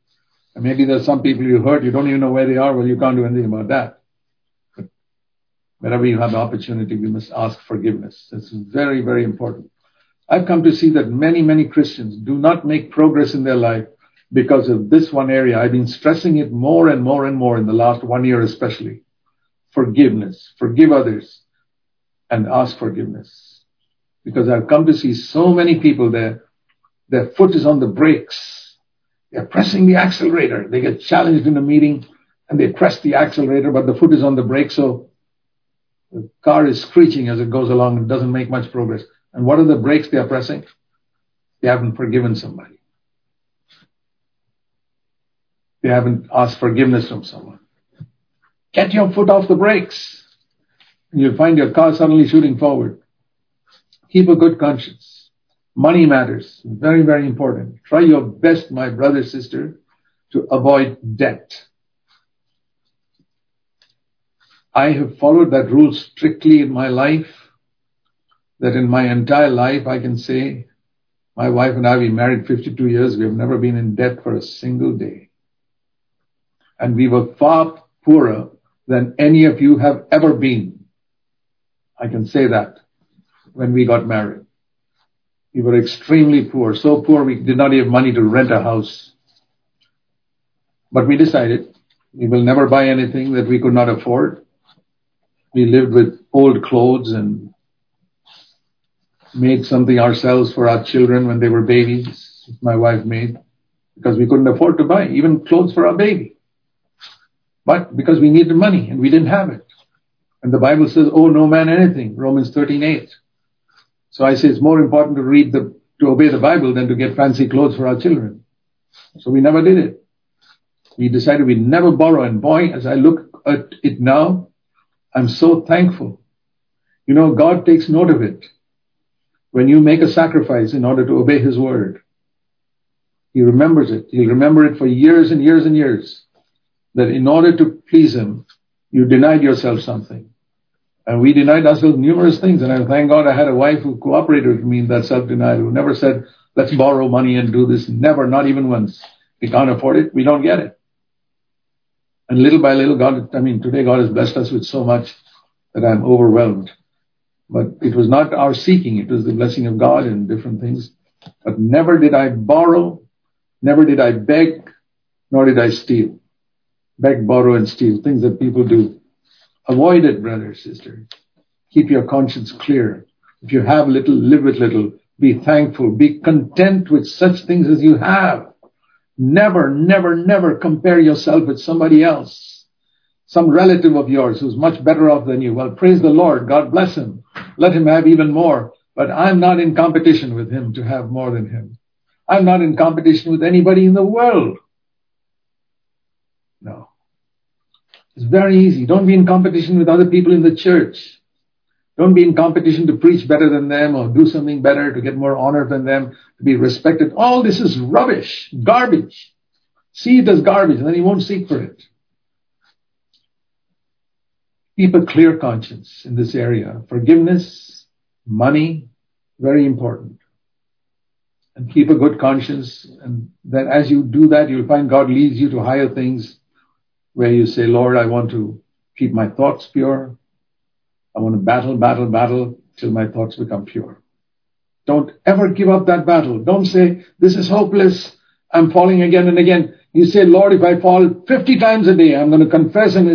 and maybe there's some people you hurt, you don't even know where they are, well, you can't do anything about that. But wherever you have the opportunity, we must ask forgiveness. It's very, very important. I've come to see that many, many Christians do not make progress in their life because of this one area. I've been stressing it more and more and more in the last one year, especially. Forgiveness. Forgive others and ask forgiveness because I've come to see so many people there, their foot is on the brakes. They're pressing the accelerator. They get challenged in a meeting and they press the accelerator, but the foot is on the brake, so the car is screeching as it goes along and doesn't make much progress. And what are the brakes they are pressing? They haven't forgiven somebody. They haven't asked forgiveness from someone. Get your foot off the brakes. And you'll find your car suddenly shooting forward. Keep a good conscience. Money matters. Very, very important. Try your best, my brother, sister, to avoid debt. I have followed that rule strictly in my life, that in my entire life I can say, my wife and I, we married 52 years, we have never been in debt for a single day. And we were far poorer than any of you have ever been. I can say that when we got married. We were extremely poor, so poor we did not have money to rent a house. But we decided we will never buy anything that we could not afford. We lived with old clothes and made something ourselves for our children when they were babies. My wife made because we couldn't afford to buy even clothes for our baby. But because we needed money and we didn't have it. And the Bible says, oh no man anything, Romans 13, 8. So I say it's more important to read the, to obey the Bible than to get fancy clothes for our children. So we never did it. We decided we'd never borrow. And boy, as I look at it now, I'm so thankful. You know, God takes note of it. When you make a sacrifice in order to obey His word, He remembers it. He'll remember it for years and years and years. That in order to please Him, you denied yourself something. And we denied ourselves numerous things. And I thank God I had a wife who cooperated with me in that self-denial, who never said, let's borrow money and do this. Never, not even once. We can't afford it. We don't get it. And little by little, God, I mean, today God has blessed us with so much that I'm overwhelmed. But it was not our seeking. It was the blessing of God and different things. But never did I borrow, never did I beg, nor did I steal. Beg, borrow, and steal. Things that people do. Avoid it, brother, sister. Keep your conscience clear. If you have little, live with little. Be thankful. Be content with such things as you have. Never, never, never compare yourself with somebody else. Some relative of yours who's much better off than you. Well, praise the Lord. God bless him. Let him have even more. But I'm not in competition with him to have more than him. I'm not in competition with anybody in the world. No. It's very easy. Don't be in competition with other people in the church. Don't be in competition to preach better than them or do something better to get more honor than them, to be respected. All this is rubbish, garbage. See it as garbage and then you won't seek for it. Keep a clear conscience in this area. Forgiveness, money, very important. And keep a good conscience. And that as you do that, you'll find God leads you to higher things where you say, Lord, I want to keep my thoughts pure. I want to battle, battle, battle till my thoughts become pure. Don't ever give up that battle. Don't say, this is hopeless. I'm falling again and again. You say, Lord, if I fall 50 times a day, I'm going to confess and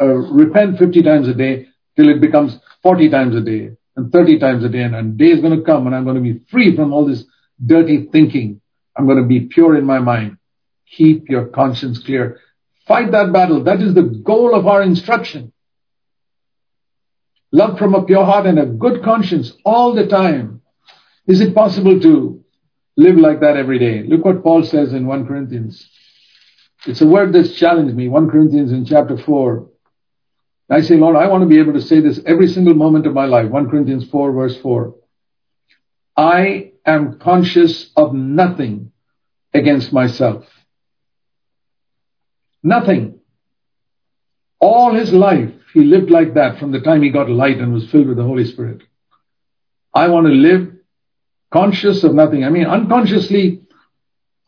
uh, repent 50 times a day till it becomes 40 times a day and 30 times a day. And a day is going to come and I'm going to be free from all this dirty thinking. I'm going to be pure in my mind. Keep your conscience clear. Fight that battle. That is the goal of our instruction love from a pure heart and a good conscience all the time. Is it possible to live like that every day? Look what Paul says in 1 Corinthians. It's a word that's challenged me. 1 Corinthians in chapter 4. I say, Lord, I want to be able to say this every single moment of my life. 1 Corinthians 4 verse 4. I am conscious of nothing against myself. Nothing. All his life, he lived like that from the time he got light and was filled with the Holy Spirit. I want to live conscious of nothing. I mean, unconsciously,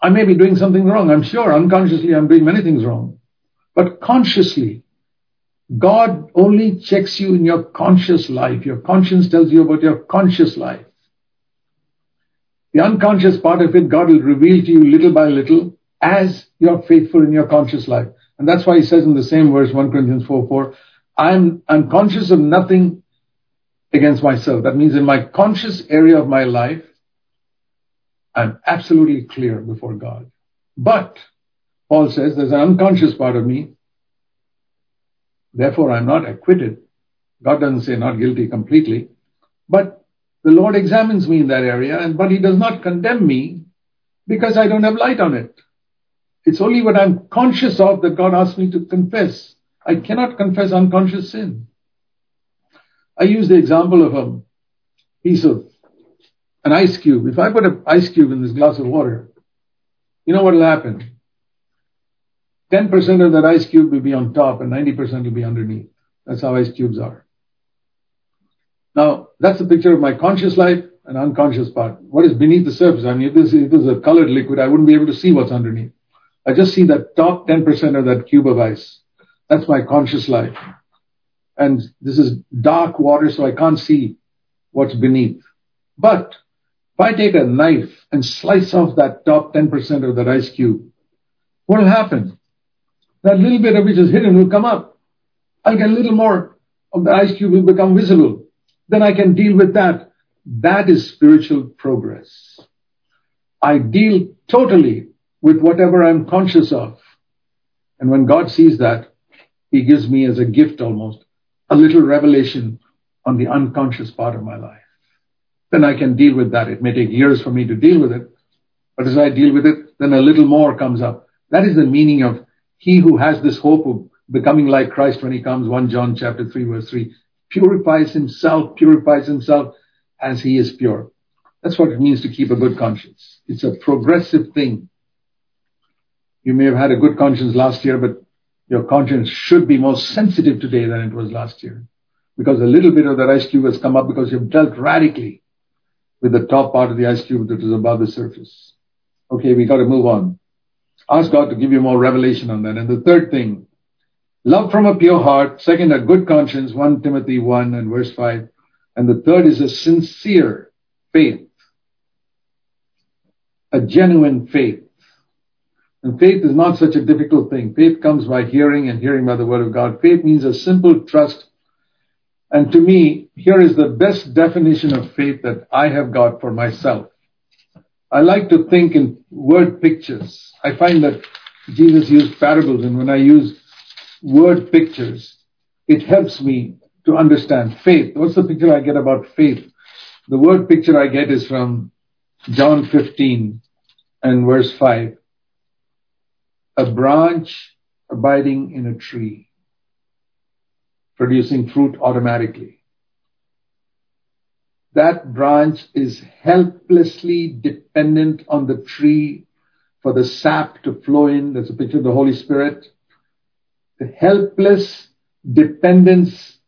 I may be doing something wrong. I'm sure unconsciously I'm doing many things wrong. But consciously, God only checks you in your conscious life. Your conscience tells you about your conscious life. The unconscious part of it, God will reveal to you little by little as you're faithful in your conscious life. And that's why he says in the same verse, 1 Corinthians 4 4, I'm, I'm conscious of nothing against myself. That means in my conscious area of my life, I'm absolutely clear before God. But, Paul says, there's an unconscious part of me. Therefore, I'm not acquitted. God doesn't say not guilty completely, but The Lord examines me in that area, and but He does not condemn me because I don't have light on it. It's only what I'm conscious of that God asks me to confess. I cannot confess unconscious sin. I use the example of a piece of an ice cube. If I put an ice cube in this glass of water, you know what will happen? 10% of that ice cube will be on top and 90% will be underneath. That's how ice cubes are. Now, that's a picture of my conscious life and unconscious part. What is beneath the surface? I mean, if this, if this is a colored liquid, I wouldn't be able to see what's underneath. I just see that top 10% of that cube of ice. That's my conscious life. And this is dark water, so I can't see what's beneath. But if I take a knife and slice off that top 10% of that ice cube, what will happen? That little bit of which is hidden will come up. I'll get a little more of the ice cube will become visible. Then I can deal with that. That is spiritual progress. I deal totally with whatever I'm conscious of. And when God sees that, He gives me as a gift almost a little revelation on the unconscious part of my life. Then I can deal with that. It may take years for me to deal with it, but as I deal with it, then a little more comes up. That is the meaning of he who has this hope of becoming like Christ when he comes, 1 John chapter 3 verse 3, purifies himself, purifies himself as he is pure. That's what it means to keep a good conscience. It's a progressive thing. You may have had a good conscience last year, but your conscience should be more sensitive today than it was last year. Because a little bit of that ice cube has come up because you've dealt radically with the top part of the ice cube that is above the surface. Okay, we got to move on. Ask God to give you more revelation on that. And the third thing, love from a pure heart. Second, a good conscience, 1 Timothy 1 and verse 5. And the third is a sincere faith. A genuine faith. And faith is not such a difficult thing. Faith comes by hearing and hearing by the word of God. Faith means a simple trust. And to me, here is the best definition of faith that I have got for myself. I like to think in word pictures. I find that Jesus used parables, and when I use word pictures, it helps me to understand faith. What's the picture I get about faith? The word picture I get is from John 15 and verse 5. A branch abiding in a tree, producing fruit automatically that branch is helplessly dependent on the tree for the sap to flow in. That's a picture of the Holy Spirit. The helpless dependence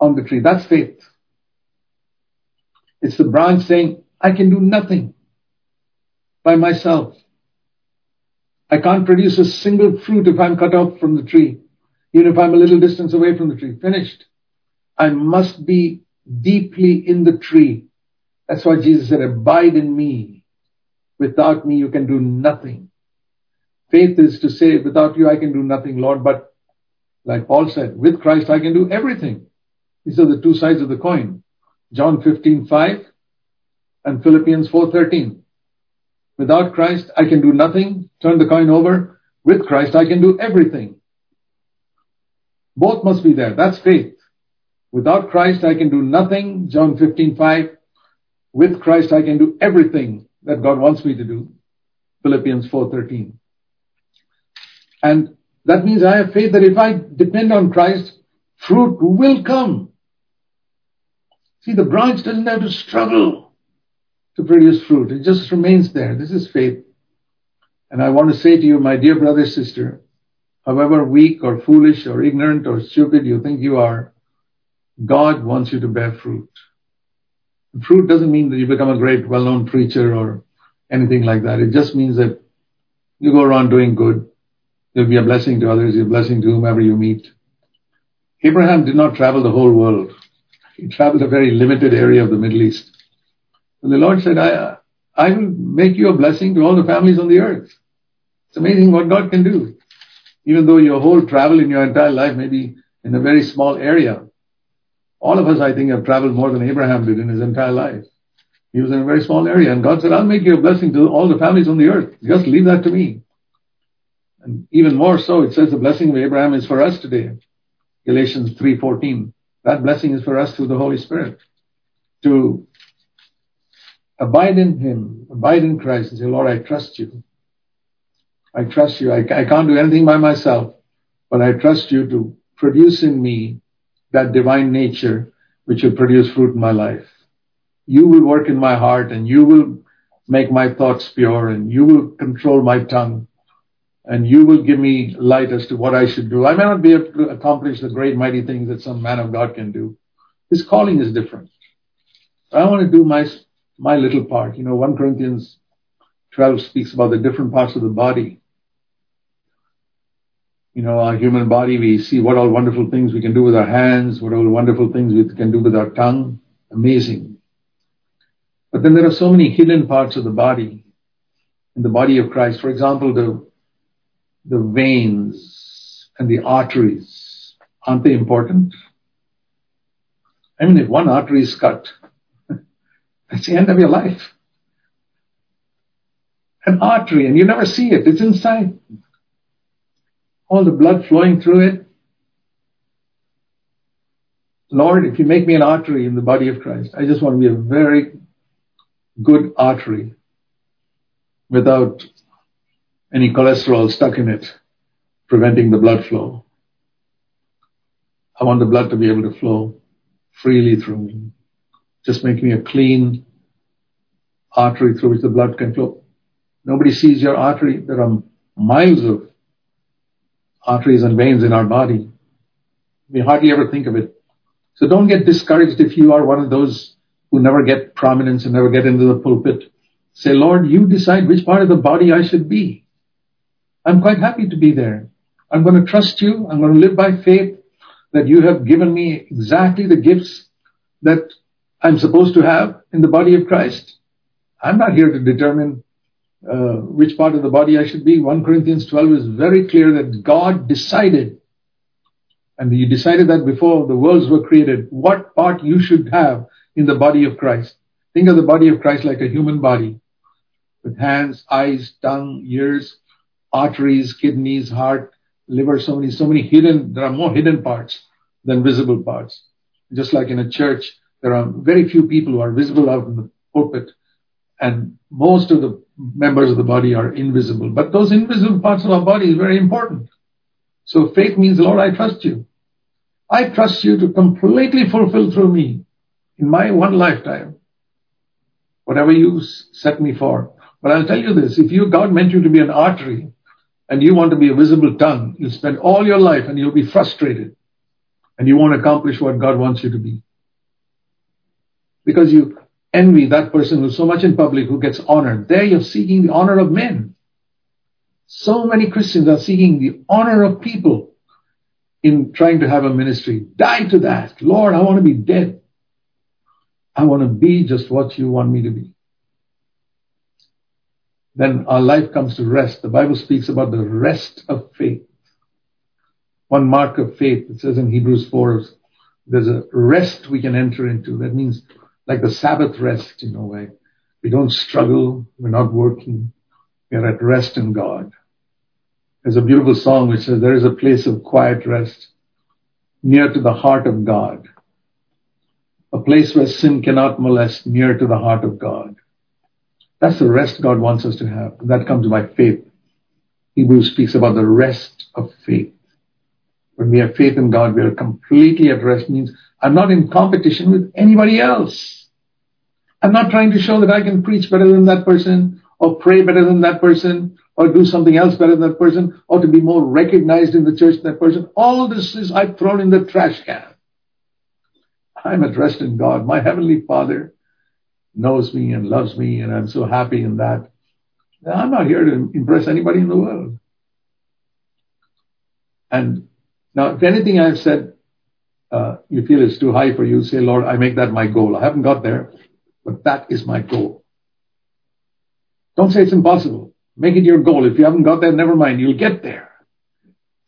on the tree. That's faith. It's the branch saying, I can do nothing by myself. I can't produce a single fruit if I'm cut off from the tree, even if I'm a little distance away from the tree. Finished. I must be deeply in the tree. That's why Jesus said, abide in me. Without me, you can do nothing. Faith is to say, without you, I can do nothing, Lord. But like Paul said, with Christ, I can do everything. These are the two sides of the coin. John 15, 5 and Philippians 4.13. Without Christ, I can do nothing. Turn the coin over. With Christ, I can do everything. Both must be there. That's faith. Without Christ, I can do nothing. John 15, 5. With Christ, I can do everything that God wants me to do. Philippians 4:13. And that means I have faith that if I depend on Christ, fruit will come. See, the branch doesn't have to struggle to produce fruit. It just remains there. This is faith. And I want to say to you, my dear brother, sister, however weak or foolish or ignorant or stupid you think you are, God wants you to bear fruit. Fruit doesn't mean that you become a great, well-known preacher or anything like that. It just means that you go around doing good. You'll be a blessing to others. You're a blessing to whomever you meet. Abraham did not travel the whole world. He traveled a very limited area of the Middle East. And the Lord said, I, I will make you a blessing to all the families on the earth. It's amazing what God can do. Even though your whole travel in your entire life may be in a very small area, all of us, I think, have traveled more than Abraham did in his entire life. He was in a very small area, and God said, I'll make you a blessing to all the families on the earth. Just leave that to me. And even more so, it says the blessing of Abraham is for us today. Galatians 3.14. That blessing is for us through the Holy Spirit. To abide in Him, abide in Christ, and say, Lord, I trust you. I trust you. I, I can't do anything by myself, but I trust you to produce in me that divine nature which will produce fruit in my life. You will work in my heart and you will make my thoughts pure and you will control my tongue and you will give me light as to what I should do. I may not be able to accomplish the great mighty things that some man of God can do. His calling is different. I want to do my, my little part. You know, 1 Corinthians 12 speaks about the different parts of the body. You know, our human body, we see what all wonderful things we can do with our hands, what all wonderful things we can do with our tongue. Amazing. But then there are so many hidden parts of the body, in the body of Christ. For example, the, the veins and the arteries. Aren't they important? I mean, if one artery is cut, that's the end of your life. An artery, and you never see it, it's inside. All the blood flowing through it. Lord, if you make me an artery in the body of Christ, I just want to be a very good artery without any cholesterol stuck in it, preventing the blood flow. I want the blood to be able to flow freely through me. Just make me a clean artery through which the blood can flow. Nobody sees your artery. There are miles of arteries and veins in our body. We hardly ever think of it. So don't get discouraged if you are one of those who never get prominence and never get into the pulpit. Say, Lord, you decide which part of the body I should be. I'm quite happy to be there. I'm going to trust you. I'm going to live by faith that you have given me exactly the gifts that I'm supposed to have in the body of Christ. I'm not here to determine uh, which part of the body I should be. 1 Corinthians 12 is very clear that God decided, and He decided that before the worlds were created, what part you should have in the body of Christ. Think of the body of Christ like a human body with hands, eyes, tongue, ears, arteries, kidneys, heart, liver, so many, so many hidden, there are more hidden parts than visible parts. Just like in a church, there are very few people who are visible out in the pulpit and most of the members of the body are invisible. But those invisible parts of our body is very important. So faith means, Lord, I trust you. I trust you to completely fulfill through me in my one lifetime whatever you set me for. But I'll tell you this, if you, God meant you to be an artery, and you want to be a visible tongue, you'll spend all your life and you'll be frustrated and you won't accomplish what God wants you to be. Because you envy that person who's so much in public who gets honored. There you're seeking the honor of men. So many Christians are seeking the honor of people in trying to have a ministry. Die to that. Lord, I want to be dead. I want to be just what you want me to be then our life comes to rest. The Bible speaks about the rest of faith. One mark of faith, it says in Hebrews 4, there's a rest we can enter into. That means like the Sabbath rest in a way. We don't struggle. We're not working. We're at rest in God. There's a beautiful song which says there is a place of quiet rest near to the heart of God. A place where sin cannot molest near to the heart of God. That's the rest God wants us to have. That comes by faith. Hebrews speaks about the rest of faith. When we have faith in God, we are completely at rest. Means I'm not in competition with anybody else. I'm not trying to show that I can preach better than that person, or pray better than that person, or do something else better than that person, or to be more recognized in the church than that person. All this is I've thrown in the trash can. I'm addressed in God. My Heavenly Father knows me and loves me, and I'm so happy in that. I'm not here to impress anybody in the world. And now, if anything I've said Uh, you feel it's too high for you, say, Lord, I make that my goal. I haven't got there, but that is my goal. Don't say it's impossible. Make it your goal. If you haven't got there, never mind. You'll get there.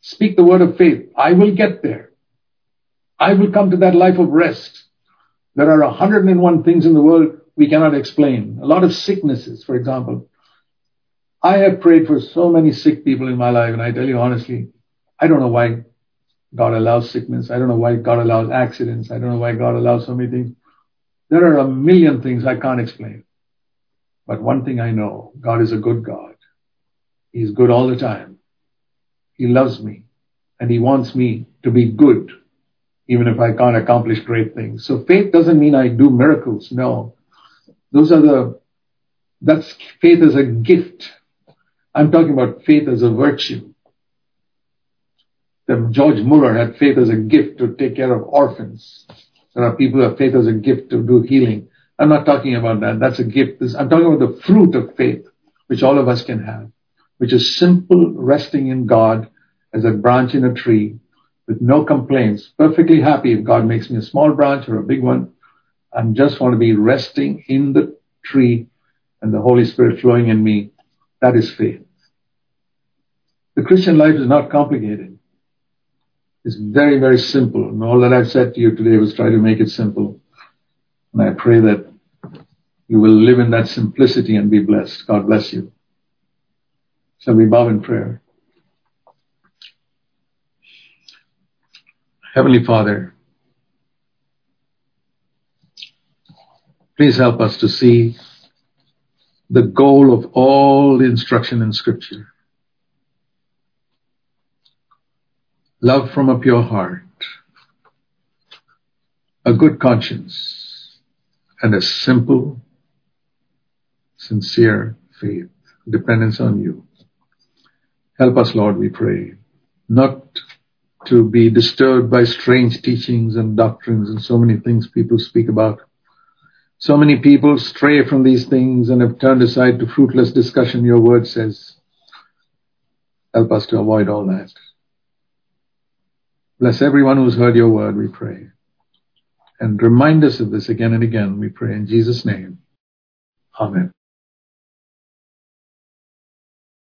Speak the word of faith. I will get there. I will come to that life of rest. There are 101 things in the world we cannot explain. A lot of sicknesses, for example. I have prayed for so many sick people in my life, and I tell you honestly, I don't know why God allows sickness. I don't know why God allows accidents. I don't know why God allows so many things. There are a million things I can't explain. But one thing I know, God is a good God. He's good all the time. He loves me and he wants me to be good, even if I can't accomplish great things. So faith doesn't mean I do miracles. No. Those are the, that's faith as a gift. I'm talking about faith as a virtue. That George Muller had faith as a gift to take care of orphans. There are people who have faith as a gift to do healing. I'm not talking about that. That's a gift. I'm talking about the fruit of faith, which all of us can have, which is simple resting in God as a branch in a tree with no complaints, perfectly happy if God makes me a small branch or a big one. I just want to be resting in the tree and the Holy Spirit flowing in me. That is faith. The Christian life is not complicated. It's very, very simple. And all that I've said to you today was try to make it simple. And I pray that you will live in that simplicity and be blessed. God bless you. Shall we bow in prayer? Heavenly Father, please help us to see the goal of all instruction in Scripture. Love from a pure heart, a good conscience, and a simple, sincere faith, dependence on you. Help us, Lord, we pray, not to be disturbed by strange teachings and doctrines and so many things people speak about. So many people stray from these things and have turned aside to fruitless discussion, your word says. Help us to avoid all that. Bless everyone who's heard your word, we pray. And remind us of this again and again, we pray in Jesus' name. Amen.